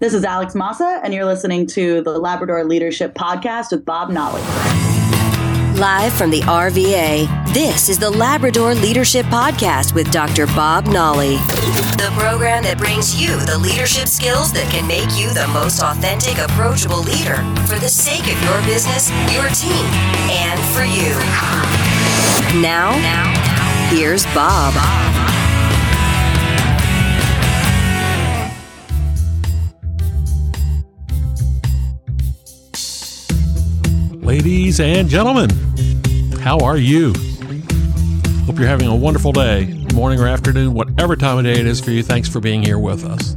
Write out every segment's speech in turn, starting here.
This is Alex Massa, and you're listening to the Labrador Leadership Podcast with Bob Nolly. Live from the RVA, this is the Labrador Leadership Podcast with Dr. Bob Nolly. The program that brings you the leadership skills that can make you the most authentic, approachable leader for the sake of your business, your team, and for you. Now, now here's Bob. Ladies and gentlemen, how are you? Hope you're having a wonderful day, morning or afternoon, whatever time of day it is for you. Thanks for being here with us.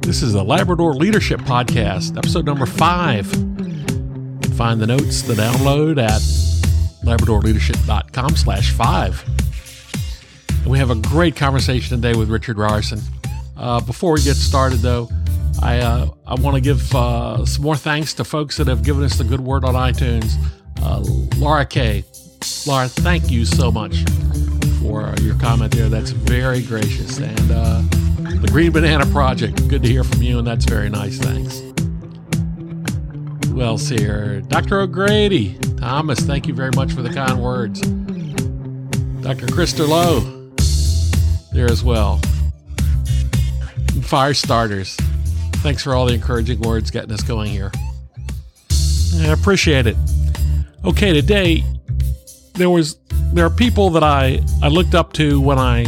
This is the Labrador Leadership Podcast, episode number five. Find the notes, the download at labradorleadership.com slash five. And we have a great conversation today with Richard Rierson. Uh, before we get started, though, I uh, I want to give uh, some more thanks to folks that have given us the good word on iTunes. Uh, Laura K. Laura, thank you so much for your comment there. That's very gracious. And uh, the Green Banana Project, good to hear from you, and that's very nice. Thanks. Who else here? Dr. O'Grady. Thomas, thank you very much for the kind words. Dr. Krister Lowe, there as well. Fire starters. Thanks for all the encouraging words getting us going here. I appreciate it. Okay, today there was there are people that I I looked up to when I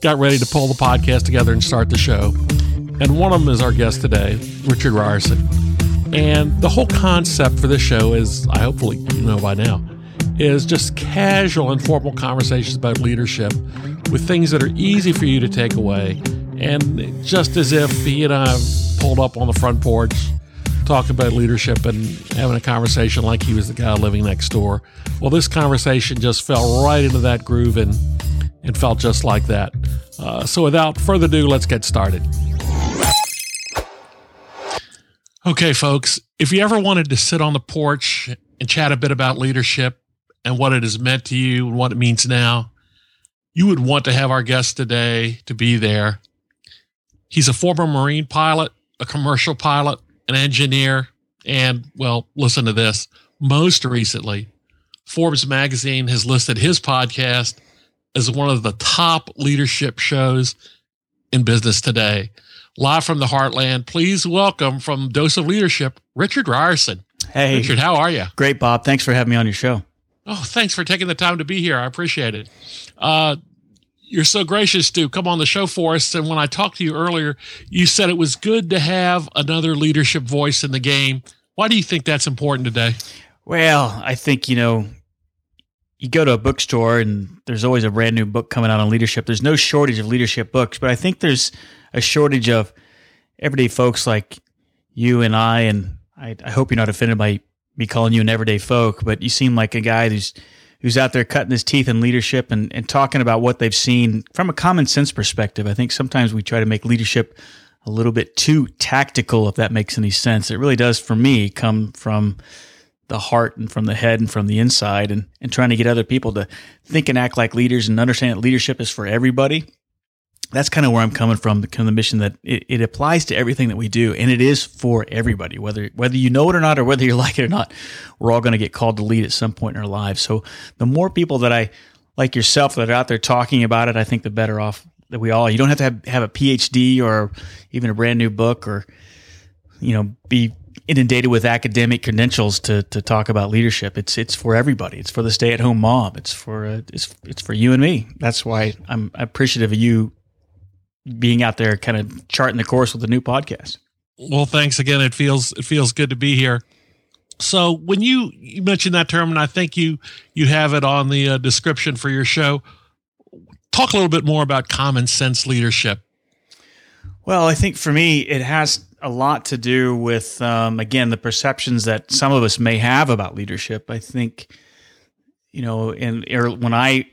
got ready to pull the podcast together and start the show. And one of them is our guest today, Richard Rierson. And the whole concept for this show is, I hopefully you know by now, is just casual, informal conversations about leadership with things that are easy for you to take away. And just as if he and I pulled up on the front porch, talking about leadership and having a conversation like he was the guy living next door. Well, this conversation just fell right into that groove and, and felt just like that. Uh, so without further ado, let's get started. Okay, folks, if you ever wanted to sit on the porch and chat a bit about leadership and what it has meant to you and what it means now, you would want to have our guest today to be there. He's a former Marine pilot, a commercial pilot, an engineer, and, well, listen to this. Most recently, Forbes magazine has listed his podcast as one of the top leadership shows in business today. Live from the heartland, please welcome from Dose of Leadership, Richard Rierson. Hey, Richard, how are you? Great, Bob. Thanks for having me on your show. Oh, thanks for taking the time to be here. I appreciate it. Uh, you're so gracious to come on the show for us. And when I talked to you earlier, you said it was good to have another leadership voice in the game. Why do you think that's important today? Well, I think, you know, you go to a bookstore and there's always a brand new book coming out on leadership. There's no shortage of leadership books, but I think there's a shortage of everyday folks like you and I. And I, I hope you're not offended by me calling you an everyday folk, but you seem like a guy who's who's out there cutting his teeth in leadership and, and talking about what they've seen from a common sense perspective. I think sometimes we try to make leadership a little bit too tactical, if that makes any sense. It really does, for me, come from the heart and from the head and from the inside and, and trying to get other people to think and act like leaders and understand that leadership is for everybody. That's kind of where I'm coming from, the kind of the mission that it, it applies to everything that we do, and it is for everybody, whether whether you know it or not, or whether you like it or not. We're all going to get called to lead at some point in our lives. So the more people that I like yourself that are out there talking about it, I think the better off that we all. You don't have to have, have a PhD or even a brand new book or you know be inundated with academic credentials to to talk about leadership. It's it's for everybody. It's for the stay at home mom. It's for uh, it's it's for you and me. That's why I'm appreciative of you being out there, kind of charting the course with a new podcast. Well, thanks again. It feels it feels good to be here. So when you you mentioned that term, and I think you you have it on the uh, description for your show. Talk a little bit more about common sense leadership. Well, I think for me, it has a lot to do with um, again the perceptions that some of us may have about leadership. I think, you know, and when I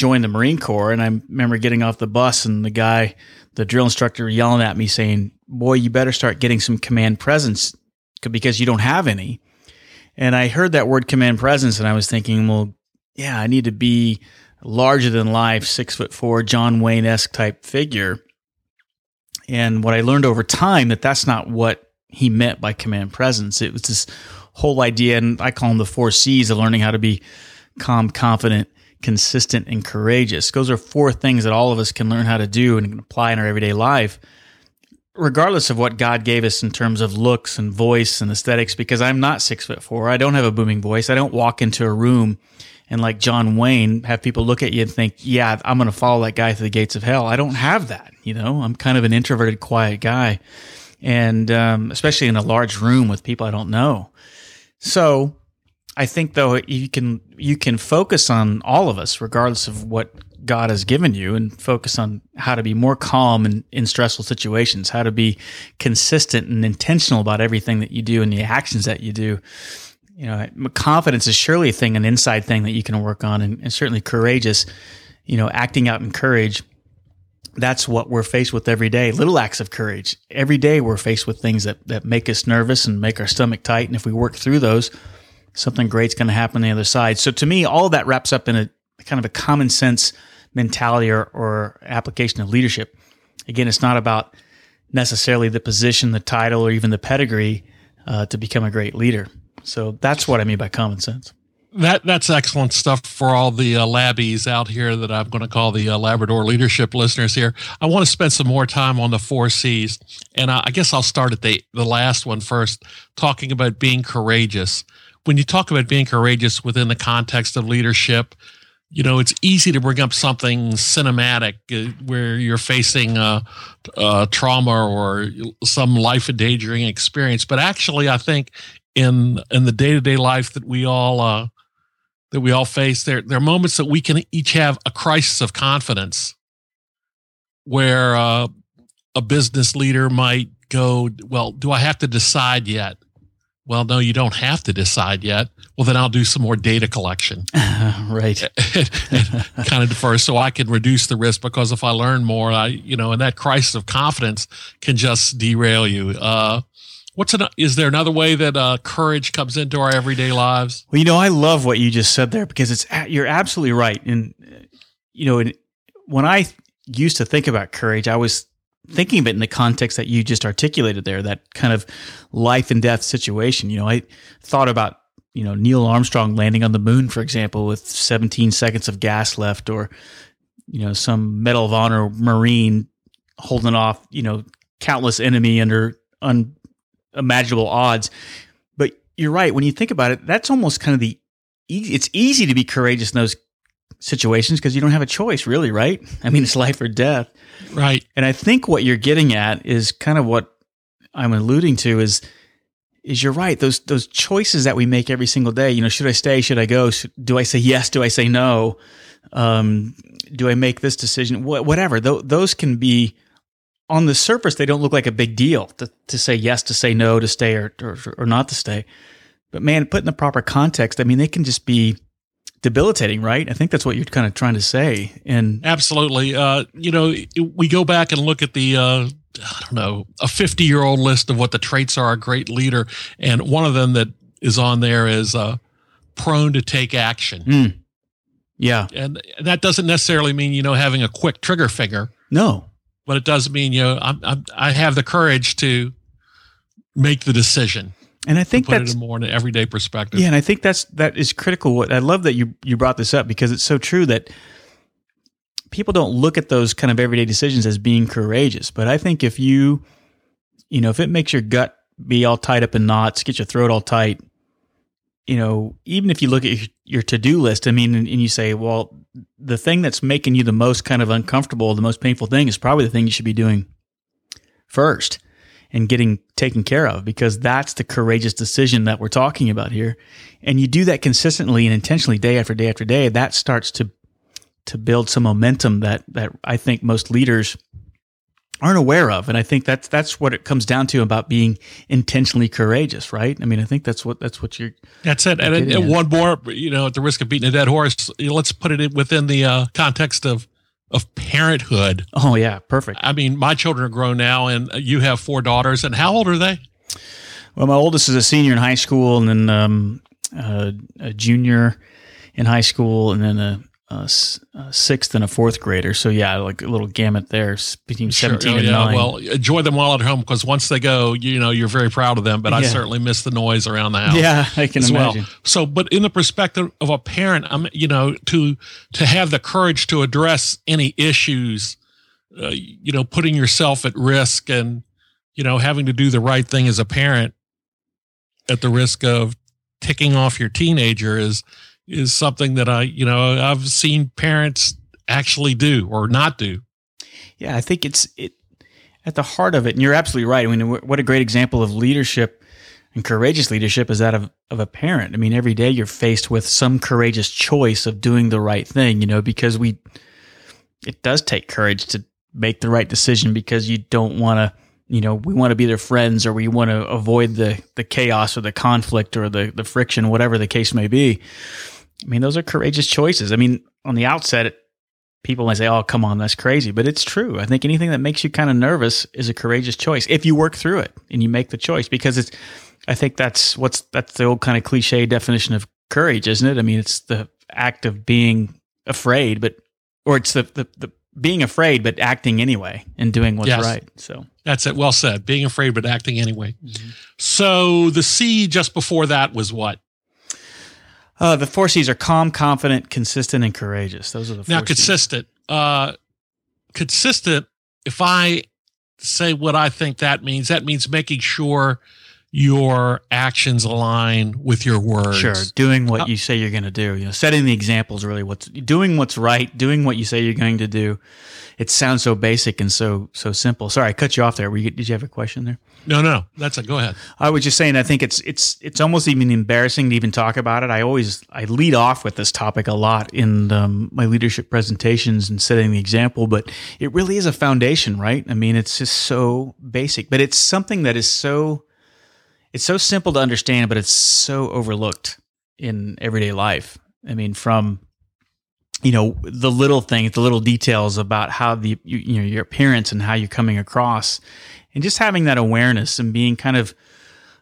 joined the Marine Corps, and I remember getting off the bus and the guy, the drill instructor, yelling at me saying, "Boy, you better start getting some command presence because you don't have any." And I heard that word command presence, and I was thinking, well, yeah, I need to be larger than life, six foot four, John Wayne esque type figure And what I learned over time that that's not what he meant by command presence. It was this whole idea, and I call them the four C's of learning how to be calm, confident, consistent, and courageous. Those are four things that all of us can learn how to do and apply in our everyday life, regardless of what God gave us in terms of looks and voice and aesthetics. Because I'm not six foot four, I don't have a booming voice. I don't walk into a room and like John Wayne, have people look at you and think, yeah, I'm going to follow that guy to the gates of hell. I don't have that. You know, I'm kind of an introverted, quiet guy. And um, especially in a large room with people I don't know. So I think though you can you can focus on all of us, regardless of what God has given you, and focus on how to be more calm in, in stressful situations, how to be consistent and intentional about everything that you do and the actions that you do you know, confidence is surely a thing, an inside thing that you can work on, and, and certainly courageous. You know, acting out in courage. That's what we're faced with every day. Little acts of courage. Every day we're faced with things that that make us nervous and make our stomach tight. And if we work through those, something great's going to happen on the other side. So to me, all of that wraps up in a kind of a common sense mentality or, or application of leadership. Again, it's not about necessarily the position, the title, or even the pedigree uh, to become a great leader. So that's what I mean by common sense. That that's excellent stuff for all the uh, labbies out here that I'm going to call the uh, Labrador leadership listeners here. I want to spend some more time on the four C's, and I, I guess I'll start at the the last one first, talking about being courageous. When you talk about being courageous within the context of leadership, you know it's easy to bring up something cinematic uh, where you're facing a, trauma or some life endangering experience, but actually, I think in in the day to day life that we all uh, that we all face. There there are moments that we can each have a crisis of confidence, where uh, a business leader might go, "Well, do I have to decide yet?" Well, no, you don't have to decide yet. Well, then I'll do some more data collection. right. kind of defer so I can reduce the risk because if I learn more, I, you know, and that crisis of confidence can just derail you. Uh, What's an, is there another way that uh, courage comes into our everyday lives? Well, you know, I love what you just said there because it's you're absolutely right. And you know, when I used to think about courage, I was thinking of it in the context that you just articulated there, that kind of life and death situation. You know, I thought about you know Neil Armstrong landing on the moon, for example, with 17 seconds of gas left, or you know some Medal of Honor Marine holding off you know countless enemy under unimaginable odds. But you're right. When you think about it, that's almost kind of the it's easy to be courageous in those situations because you don't have a choice, really, right? I mean, it's life or death. Right. And I think what you're getting at is kind of what I'm alluding to is is you're right. Those those choices that we make every single day. You know, should I stay? Should I go? Should, do I say yes? Do I say no? Um, do I make this decision? Wh- whatever. Th- those can be on the surface, they don't look like a big deal to, to say yes, to say no, to stay or, or, or not to stay. But man, put in the proper context, I mean, they can just be debilitating, right? I think that's what you're kind of trying to say. And absolutely, uh, you know, we go back and look at the, uh, I don't know, a 50 year old list of what the traits are a great leader, and one of them that is on there is uh, prone to take action. Mm. Yeah, and that doesn't necessarily mean you know having a quick trigger finger. No, but it does mean you know I'm, I'm, i have the courage to make the decision. And I think that's more in an everyday perspective. Yeah, and I think that's that is critical. I love that you you brought this up because it's so true that people don't look at those kind of everyday decisions as being courageous. But I think if you, you know, if it makes your gut be all tied up in knots, get your throat all tight, you know, even if you look at your to do list, I mean, and, and, you say, well, the thing that's making you the most kind of uncomfortable, the most painful thing is probably the thing you should be doing first and getting taken care of because that's the courageous decision that we're talking about here. And you do that consistently and intentionally day after day after day, that starts to to build some momentum that that I think most leaders aren't aware of. And i think that's that's what it comes down to about being intentionally courageous right? I mean i think that's what that's what you're that's it. And, and one more you know at the risk of beating a dead horse let's put it within the uh, context of of parenthood. Oh yeah perfect. I mean my children are grown now and you have four daughters. And how old are they? Well my oldest is a senior in high school and then um, uh, a junior in high school and then a, a, sixth and a fourth grader. So yeah, like a little gamut there between sure. seventeen oh, and yeah. nine. Well, enjoy them while at home because once they go, you know, you're very proud of them. But yeah. I certainly miss the noise around the house. Yeah, I can imagine. Well. So, but in the perspective of a parent, I'm, you know, to to have the courage to address any issues, uh, you know, putting yourself at risk and you know having to do the right thing as a parent at the risk of ticking off your teenager is is something that I, you know, I've seen parents actually do or not do. Yeah, I think it's it at the heart of it, and you're absolutely right. I mean, what a great example of leadership and courageous leadership is that of, of a parent. I mean, every day you're faced with some courageous choice of doing the right thing, you know, because we, it does take courage to make the right decision because you don't want to you know we want to be their friends or we want to avoid the the chaos or the conflict or the the friction whatever the case may be i mean those are courageous choices i mean on the outset people might say oh come on that's crazy but it's true i think anything that makes you kind of nervous is a courageous choice if you work through it and you make the choice because it's i think that's what's that's the old kind of cliche definition of courage isn't it i mean it's the act of being afraid but or it's the the, the being afraid but acting anyway and doing what's yes. right. So that's it. Well said. Being afraid but acting anyway. Mm-hmm. So the C just before that was what? Uh, the four C's are calm, confident, consistent, and courageous. Those are the four now consistent. Uh, consistent. If I say what I think that means, that means making sure your actions align with your words. Sure, doing what you say you're going to do. You know, setting the example is really what's doing what's right, doing what you say you're going to do. It sounds so basic and so so simple. Sorry, I cut you off there. You, did you have a question there? No, no, that's a go ahead. I was just saying. I think it's it's it's almost even embarrassing to even talk about it. I always I lead off with this topic a lot in um, my leadership presentations and setting the example, but it really is a foundation, right? I mean, it's just so basic, but it's something that is so it's so simple to understand, but it's so overlooked in everyday life. I mean, from you know the little things, the little details about how the you, you know your appearance and how you're coming across, and just having that awareness and being kind of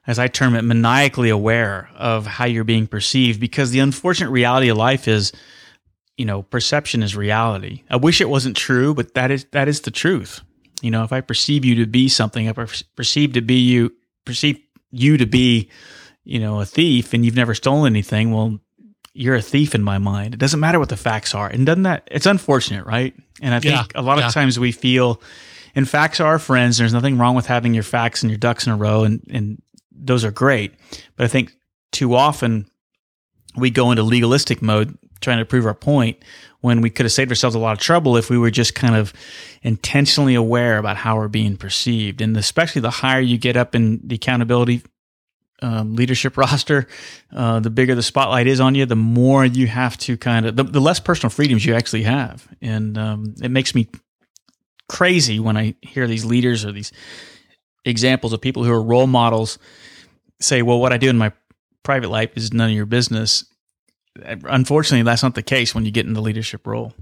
as I term it, maniacally aware of how you're being perceived. Because the unfortunate reality of life is, you know, perception is reality. I wish it wasn't true, but that is that is the truth. You know, if I perceive you to be something, if I perceive to be you, perceive you to be, you know, a thief and you've never stolen anything, well, you're a thief in my mind. It doesn't matter what the facts are. And doesn't that, it's unfortunate, right? And I think yeah, a lot yeah. of times we feel, and facts are our friends. There's nothing wrong with having your facts and your ducks in a row, and, and those are great. But I think too often we go into legalistic mode trying to prove our point when we could have saved ourselves a lot of trouble if we were just kind of intentionally aware about how we're being perceived. And especially the higher you get up in the accountability um, leadership roster, uh, the bigger the spotlight is on you, the more you have to kind of, the, the less personal freedoms you actually have. And um, it makes me crazy when I hear these leaders or these examples of people who are role models say, well, what I do in my private life is none of your business unfortunately, that's not the case when you get in the leadership role.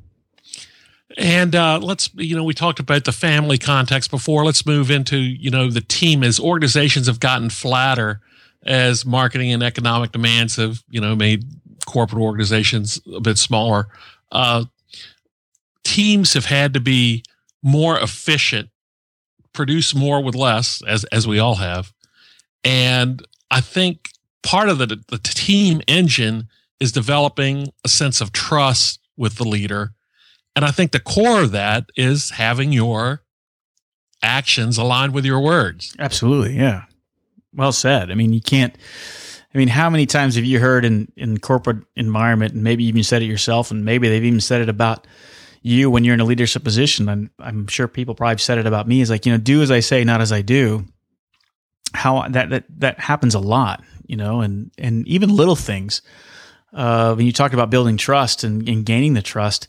And uh, let's, you know, we talked about the family context before. Let's move into, you know, the team as organizations have gotten flatter as marketing and economic demands have, you know, made corporate organizations a bit smaller. Uh, teams have had to be more efficient, produce more with less, as as we all have. And I think part of the the team engine is developing a sense of trust with the leader. And I think the core of that is having your actions aligned with your words. Absolutely. Yeah. Well said. I mean, you can't, I mean, how many times have you heard in, in corporate environment and maybe even said it yourself and maybe they've even said it about you when you're in a leadership position. And I'm sure people probably said it about me is like, you know, do as I say, not as I do. How that, that, that happens a lot, you know, and, and even little things uh, when you talk about building trust and, and gaining the trust,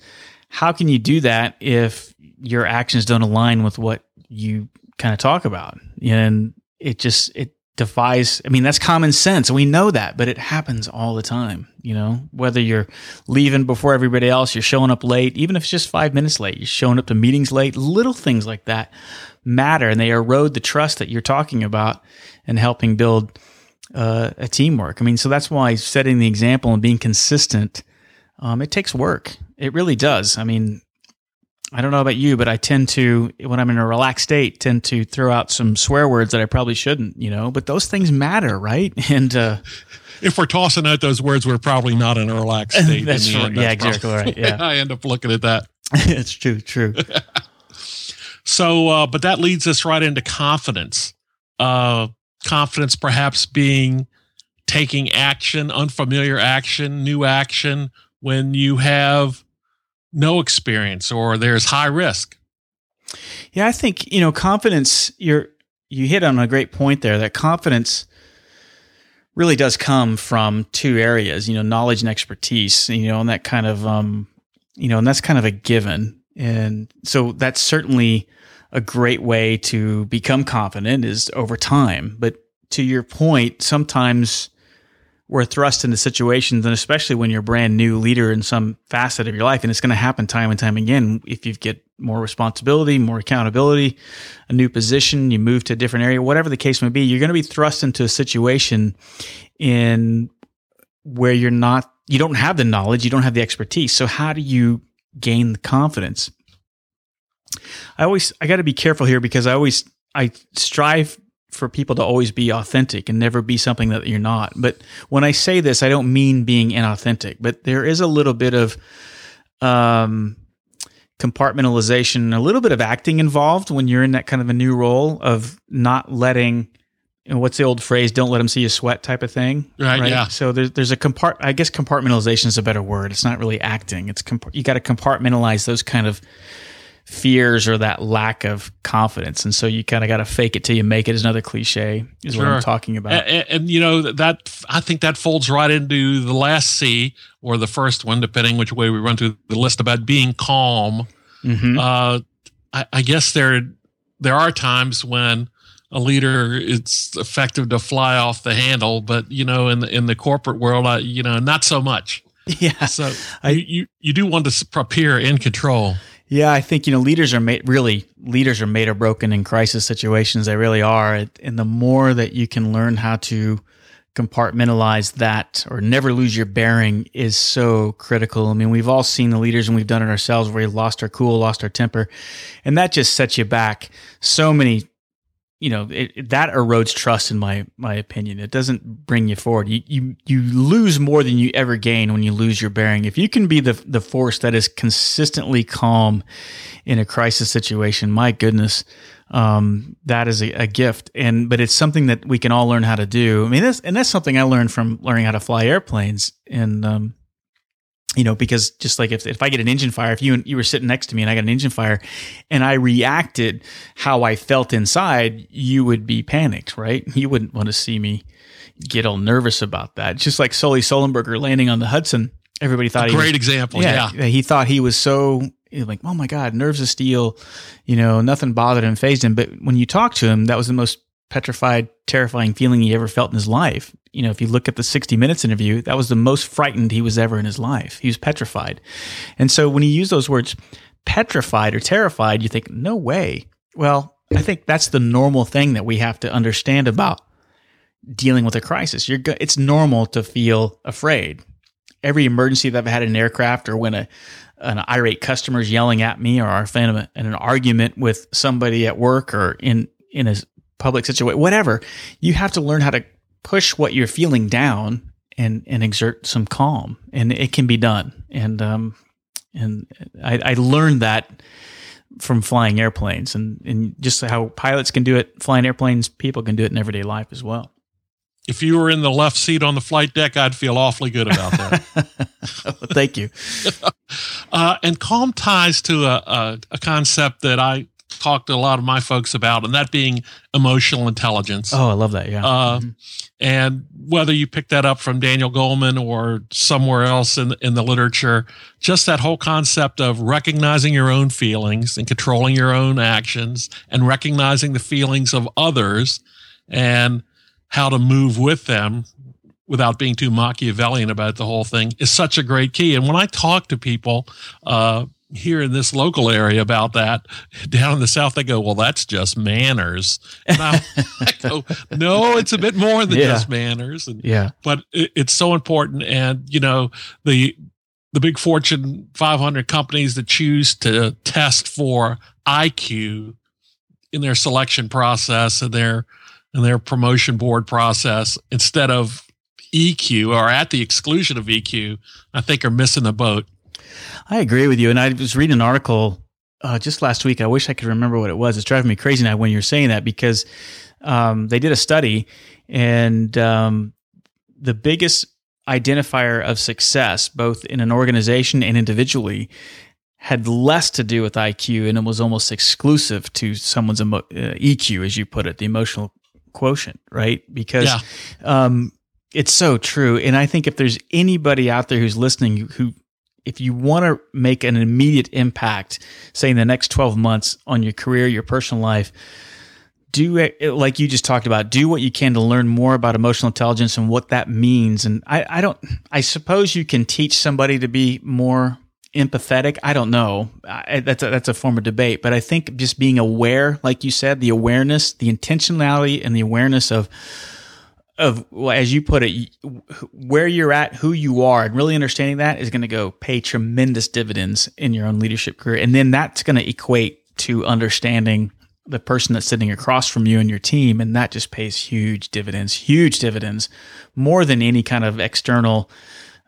how can you do that if your actions don't align with what you kind of talk about? And it just it defies. I mean, that's common sense, we know that, but it happens all the time. You know, whether you're leaving before everybody else, you're showing up late, even if it's just five minutes late, you're showing up to meetings late. Little things like that matter, and they erode the trust that you're talking about and helping build uh, a teamwork. I mean, so that's why setting the example and being consistent, um, it takes work. It really does. I mean, I don't know about you, but I tend to, when I'm in a relaxed state, tend to throw out some swear words that I probably shouldn't, you know, but those things matter, right? And, uh, if we're tossing out those words, we're probably not in a relaxed state. That's right. End. Yeah, That's exactly right. Yeah. I end up looking at that. it's true, true. so, uh, but that leads us right into confidence. Uh, confidence perhaps being taking action, unfamiliar action, new action when you have no experience or there's high risk. Yeah, I think, you know, confidence, you're you hit on a great point there that confidence really does come from two areas, you know, knowledge and expertise, you know, and that kind of um you know, and that's kind of a given. And so that's certainly a great way to become confident is over time. But to your point, sometimes we're thrust into situations, and especially when you're a brand new leader in some facet of your life, and it's going to happen time and time again. If you get more responsibility, more accountability, a new position, you move to a different area, whatever the case may be, you're going to be thrust into a situation in where you're not, you don't have the knowledge, you don't have the expertise. So how do you gain the confidence? I always, I got to be careful here because I always, I strive for people to always be authentic and never be something that you're not. But when I say this, I don't mean being inauthentic, but there is a little bit of um, compartmentalization, a little bit of acting involved when you're in that kind of a new role of not letting. You know, what's the old phrase? Don't let them see you sweat, type of thing. Right. right? Yeah. So there's there's a compart. I guess compartmentalization is a better word. It's not really acting. It's comp- you got to compartmentalize those kind of fears or that lack of confidence. And so you kind of got to fake it till you make it is another cliche is sure. what I'm talking about. And, and, you know, that I think that folds right into the last C or the first one, depending which way we run through the list about being calm. Mm-hmm. Uh, I, I guess there, there are times when a leader it's effective to fly off the handle, but you know, in the, in the corporate world, I, you know, not so much. Yeah. So I, you, you, you do want to appear in control. Yeah, I think you know leaders are made really leaders are made or broken in crisis situations. They really are, and the more that you can learn how to compartmentalize that or never lose your bearing is so critical. I mean, we've all seen the leaders and we've done it ourselves where we lost our cool, lost our temper, and that just sets you back so many you know it, it, that erodes trust in my my opinion. It doesn't bring you forward. You, you you lose more than you ever gain when you lose your bearing. If you can be the the force that is consistently calm in a crisis situation my goodness um, that is a, a, gift. And but it's something that we can all learn how to do. I mean that's and that's something i learned from learning how to fly airplanes. And um, you know, because just like if, if I get an engine fire, if you you were sitting next to me and I got an engine fire and I reacted how I felt inside, you would be panicked, right? You wouldn't want to see me get all nervous about that. Just like Sully Sullenberger landing on the Hudson, everybody thought a he great was, example. Yeah, yeah, he thought he was so like, oh my God, nerves of steel, you know, nothing bothered him, fazed him. But when you talk to him, that was the most petrified, terrifying feeling he ever felt in his life. You know, if you look at the 60 Minutes interview, that was the most frightened he was ever in his life. He was petrified. And so when you use those words, petrified or terrified, you think, no way. Well, I think that's the normal thing that we have to understand about dealing with a crisis. You're go- it's normal to feel afraid. Every emergency that I've had in an aircraft or when a an irate customer is yelling at me or been in an argument with somebody at work or in in a public situation, whatever, you have to learn how to push what you're feeling down and and exert some calm, and it can be done. And um, and I, I learned that from flying airplanes, and and just how pilots can do it, flying airplanes, people can do it in everyday life as well. If you were in the left seat on the flight deck, I'd feel awfully good about that. well, thank you. uh, and calm ties to a, a, a concept that I talked to a lot of my folks about, and that being emotional intelligence. Oh, I love that. Yeah. Uh, mm-hmm. And whether you pick that up from Daniel Goleman or somewhere else in, in the literature, just that whole concept of recognizing your own feelings and controlling your own actions and recognizing the feelings of others and how to move with them without being too Machiavellian about the whole thing is such a great key. And when I talk to people, uh, here in this local area about that. Down in the South, they go, well, that's just manners. And I, I go, no, it's a bit more than yeah. just manners. And, yeah. But it, it's so important. And, you know, the, the big Fortune 500 companies that choose to test for IQ in their selection process and their and their promotion board process instead of EQ or at the exclusion of EQ, I think are missing the boat. I agree with you. And I was reading an article uh, just last week. I wish I could remember what it was. It's driving me crazy now when you're saying that because um, they did a study and um, the biggest identifier of success, both in an organization and individually, had less to do with IQ and it was almost exclusive to someone's emo- uh, EQ, as you put it, the emotional quotient, right? Because yeah. um, it's so true. And I think if there's anybody out there who's listening who, if you want to make an immediate impact, say in the next 12 months on your career, your personal life, do it like you just talked about do what you can to learn more about emotional intelligence and what that means. And I, I don't i suppose you can teach somebody to be more empathetic. I don't know. I, that's a, that's a form of debate. But i think just being aware like you said the awareness the intentionality and the awareness of of as you put it where you're at who you are and really understanding that is going to go pay tremendous dividends in your own leadership career. And then that's going to equate to understanding the person that's sitting across from you and your team and that just pays huge dividends huge dividends more than any kind of external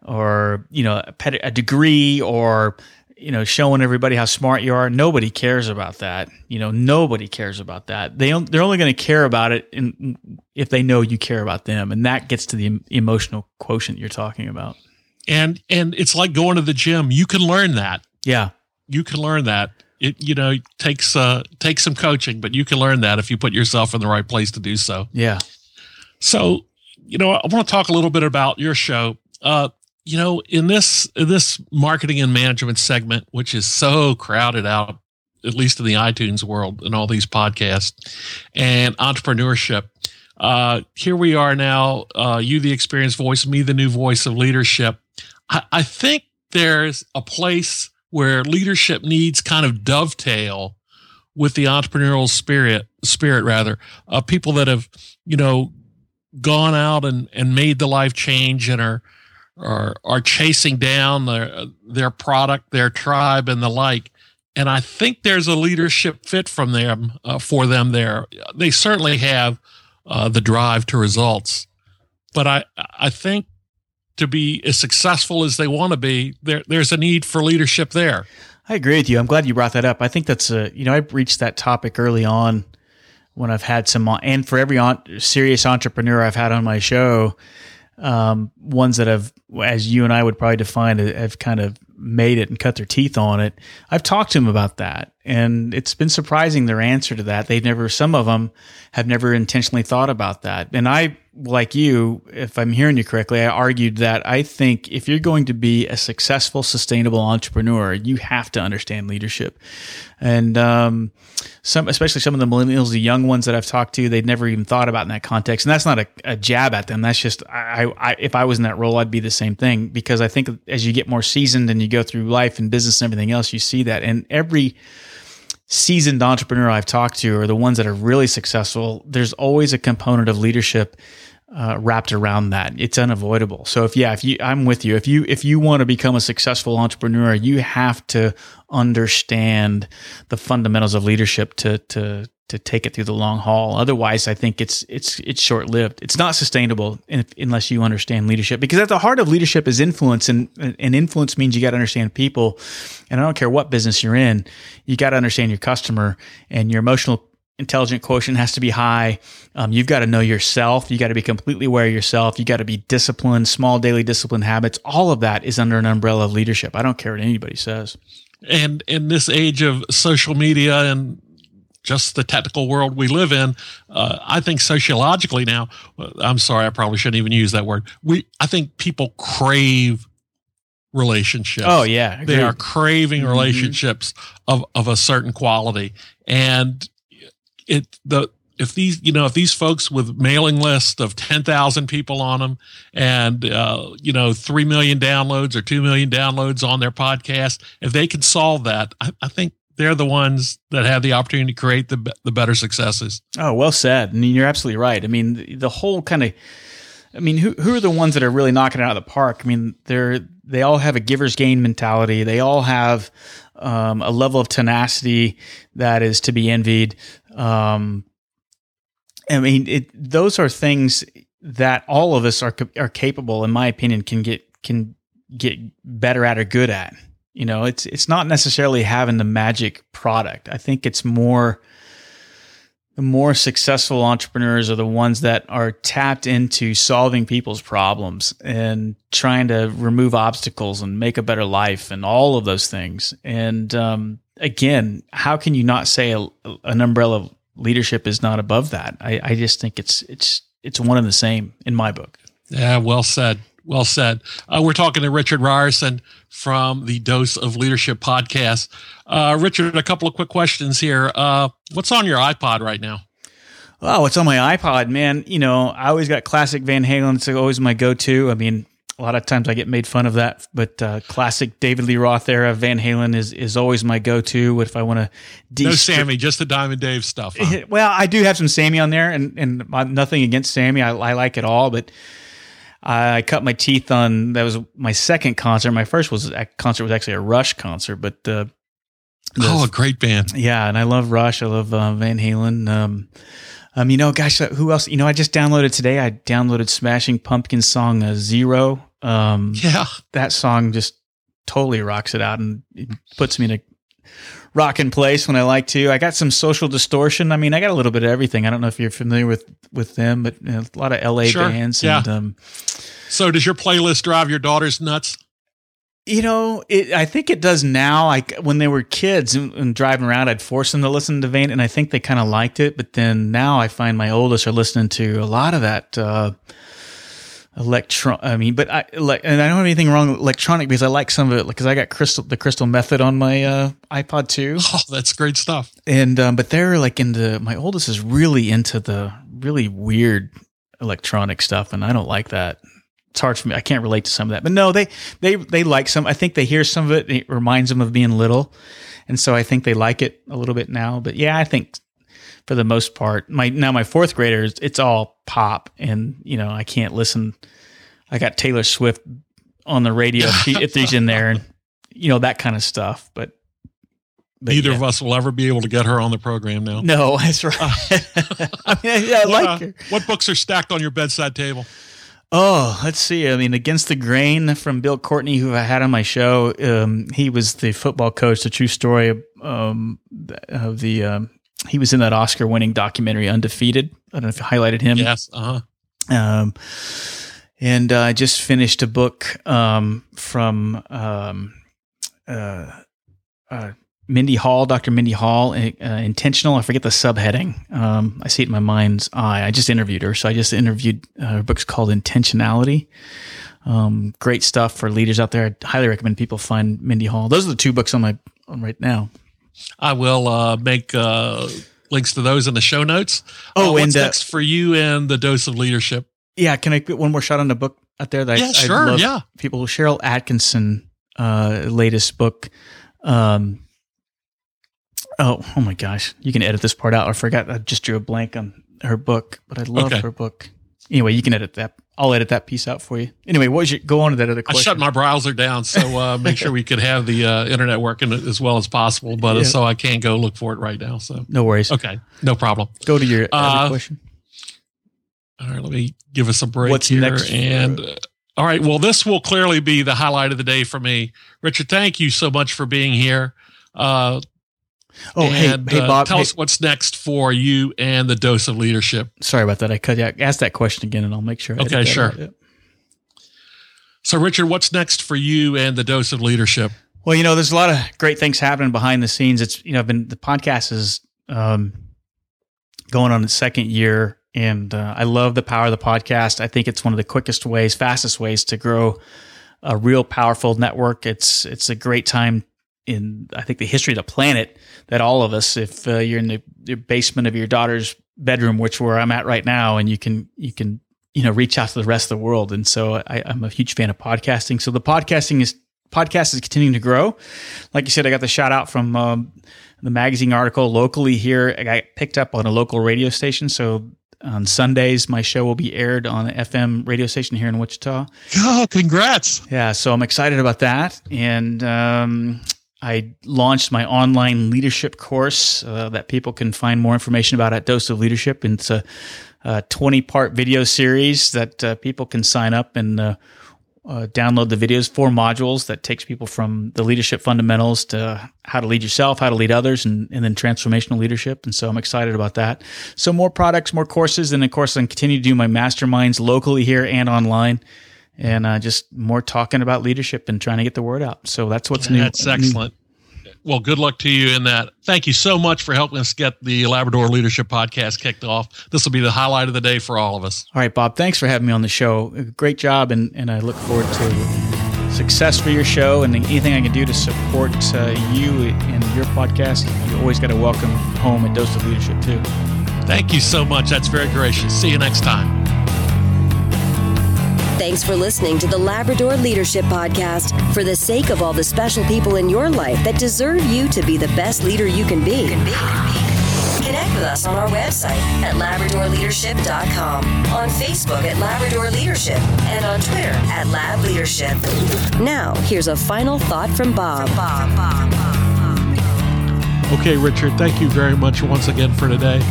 or you know a, a degree or you know showing everybody how smart you are. Nobody cares about that. You know nobody cares about that. They they're only going to care about it in, if they know you care about them. And that gets to the emotional quotient you're talking about. And and it's like going to the gym. You can learn that. Yeah. You can learn that. It you know takes uh takes some coaching, but you can learn that if you put yourself in the right place to do so. Yeah. So, you know, I want to talk a little bit about your show. Uh, you know, in this this marketing and management segment, which is so crowded out, at least in the iTunes world and all these podcasts and entrepreneurship. Uh, here we are now, uh, you the experienced voice, me the new voice of leadership. I, I think there's a place where leadership needs kind of dovetail with the entrepreneurial spirit spirit rather uh, people that have you know gone out and, and made the life change and are are are chasing down their their product their tribe and the like and i think there's a leadership fit from them uh, for them there they certainly have uh, the drive to results but i i think to be as successful as they want to be, there, there's a need for leadership there. I agree with you. I'm glad you brought that up. I think that's a, you know, I reached that topic early on when I've had some, and for every serious entrepreneur I've had on my show, um, ones that have, as you and I would probably define, have kind of made it and cut their teeth on it. I've talked to them about that, and it's been surprising their answer to that. They've never, some of them have never intentionally thought about that. And I, like you, if I'm hearing you correctly, I argued that I think if you're going to be a successful, sustainable entrepreneur, you have to understand leadership. And um, some, especially some of the millennials, the young ones that I've talked to, they'd never even thought about in that context. And that's not a, a jab at them. That's just, I, I, if I was in that role, I'd be the same thing because I think as you get more seasoned and you go through life and business and everything else, you see that. And every seasoned entrepreneur I've talked to, or the ones that are really successful, there's always a component of leadership uh, wrapped around that. It's unavoidable. So if yeah, if you, I'm with you. If you if you want to become a successful entrepreneur, you have to understand the fundamentals of leadership to to to take it through the long haul. Otherwise, I think it's it's it's short lived. It's not sustainable unless you understand leadership. Because at the heart of leadership is influence, and and influence means you got to understand people. And I don't care what business you're in, you got to understand your customer and your emotional intelligent quotient has to be high. Um, you've got to know yourself. You got to be completely aware of yourself. You got to be disciplined, small daily discipline habits. All of that is under an umbrella of leadership. I don't care what anybody says. And in this age of social media and just the technical world we live in, uh, I think sociologically now, I'm sorry, I probably shouldn't even use that word. We, I think people crave relationships. Oh yeah, they are craving mm-hmm. relationships of of a certain quality, and it the if these you know if these folks with mailing list of 10,000 people on them and uh, you know 3 million downloads or 2 million downloads on their podcast if they can solve that I, I think they're the ones that have the opportunity to create the the better successes oh well said I mean, you're absolutely right i mean the, the whole kind of I mean, who who are the ones that are really knocking it out of the park? I mean, they're they all have a giver's gain mentality. They all have um, a level of tenacity that is to be envied. Um, I mean, it, those are things that all of us are are capable, in my opinion, can get can get better at or good at. You know, it's it's not necessarily having the magic product. I think it's more the more successful entrepreneurs are the ones that are tapped into solving people's problems and trying to remove obstacles and make a better life and all of those things. And um, again, how can you not say a, an umbrella of leadership is not above that? I, I just think it's it's it's one and the same in my book. Yeah, well said. Well said. Uh, we're talking to Richard Rierson from the Dose of Leadership podcast. Uh, Richard, a couple of quick questions here. Uh, what's on your iPod right now? Oh, what's on my iPod, man? You know, I always got classic Van Halen. It's always my go-to. I mean, a lot of times I get made fun of that, but uh, classic David Lee Roth era Van Halen is is always my go-to. If I want to, de- no Sammy, just the Diamond Dave stuff. Huh? well, I do have some Sammy on there, and and nothing against Sammy. I, I like it all, but I cut my teeth on that was my second concert. My first was a concert was actually a Rush concert, but uh, oh, a great band. Yeah, and I love Rush. I love uh, Van Halen. Um, um, you know, gosh, who else? You know, I just downloaded today. I downloaded Smashing Pumpkins song uh, Zero. Um, yeah, that song just totally rocks it out and it puts me in a rocking place when I like to. I got some social distortion. I mean, I got a little bit of everything. I don't know if you're familiar with with them, but you know, a lot of LA sure. bands. Yeah. And, um, so, does your playlist drive your daughters nuts? You know, it, I think it does now. Like when they were kids and, and, driving around, I'd force them to listen to Van, and I think they kind of liked it. But then now I find my oldest are listening to a lot of that. Uh, electron. I mean, but I like, and I don't have anything wrong with electronic because I like some of it because I got crystal the crystal method on my uh, iPod too. Oh, that's great stuff. And um, but they're like into my oldest is really into the really weird electronic stuff, and I don't like that. It's hard for me. I can't relate to some of that. But no, they they they like some. I think they hear some of it. It reminds them of being little, and so I think they like it a little bit now. But yeah, I think for the most part. My now my fourth graders, it's all pop, and you know I can't listen. I got Taylor Swift on the radio if, she, if she's in there, and you know that kind of stuff. But, but neither yeah. of us will ever be able to get her on the program now. No, that's right. I mean, yeah, I what, like uh. What books are stacked on your bedside table? Oh, let's see. I mean, Against the Grain from Bill Courtney, who I had on my show. Um, he was the football coach, the true story um, of the um, he was in that Oscar winning documentary Undefeated. I don't know if you highlighted him. Yes. Uh huh. Um, and uh, I just finished a book um, from um, uh, uh, Mindy Hall, Dr. Mindy Hall, uh, intentional. I forget the subheading. Um, I see it in my mind's eye. I just interviewed her, so I just interviewed uh, her book's called Intentionality. Um, great stuff for leaders out there. I highly recommend people find Mindy Hall. Those are the two books on my on right now. I will uh, make uh, links to those in the show notes. Oh, uh, and next for you and the dose of leadership? Yeah, can I get one more shot on the book out there? That yeah, I, sure. yeah, people. Sharyl Attkisson, uh, latest book. Um, oh, oh my gosh, you can edit this part out. I forgot. I just drew a blank on her book, but I love okay. her book. Anyway, you can edit that I'll edit that piece out for you. Anyway, what was your go on to that other question? I shut my browser down so uh, make sure we could have the uh, internet working as well as possible, but uh, yeah. so I can't go look for it right now. So no worries. Okay, no problem. Go to your other uh, question. All right, let me give us a break What's here. Next and uh, all right, well, this will clearly be the highlight of the day for me, Richard. Thank you so much for being here. Uh, Oh, and, hey, hey, Bob. tell hey. us what's next for you and the dose of leadership. Sorry about that. I cut you. Ask that question again, and I'll make sure. I okay, sure. So, Richard, what's next for you and the dose of leadership? Well, you know, there's a lot of great things happening behind the scenes. It's you know, I've been the podcast is um, going on its second year, and uh, I love the power of the podcast. I think it's one of the quickest ways, fastest ways to grow a real powerful network. It's it's a great time in I think the history of the planet that all of us, if uh, you're in the, the, basement of your daughter's bedroom, which where I'm at right now, and you can you can you know reach out to the rest of the world. And so I, I'm a huge fan of podcasting. So the podcasting is podcast is continuing to grow. Like you said, I got the shout out from um, the magazine article locally here. I got picked up on a local radio station, so on Sundays. My show will be aired on the FM radio station here in Wichita. Oh, congrats! Yeah, so I'm excited about that, and um, I launched my online leadership course uh, that people can find more information about at Dose of Leadership. It's a, a 20 part video series that uh, people can sign up and uh, uh, download the videos, four modules that takes people from the leadership fundamentals to how to lead yourself, how to lead others, and, and then transformational leadership. And so I'm excited about that. So more products, more courses, and of course I continue to do my masterminds locally here and online and uh, just more talking about leadership and trying to get the word out. So that's what's new. That's excellent. Well, good luck to you in that. Thank you so much for helping us get the Labrador Leadership Podcast kicked off. This will be the highlight of the day for all of us. All right, Bob. Thanks for having me on the show. Great job, and, and I look forward to success for your show and anything I can do to support uh, you and your podcast. You always got to welcome home at Dose of Leadership too. Thank you so much. That's very gracious. See you next time. Thanks for listening to the Labrador Leadership Podcast. For the sake of all the special people in your life that deserve you to be the best leader you can be, connect with us on our website at labradorleadership.com, on Facebook at Labrador Leadership, and on Twitter at Lab Leadership. Now, here's a final thought from Bob. Okay, Richard, thank you very much once again for today.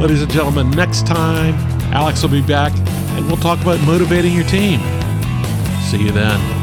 Ladies and gentlemen, next time, Alex will be back and we'll talk about motivating your team. See you then.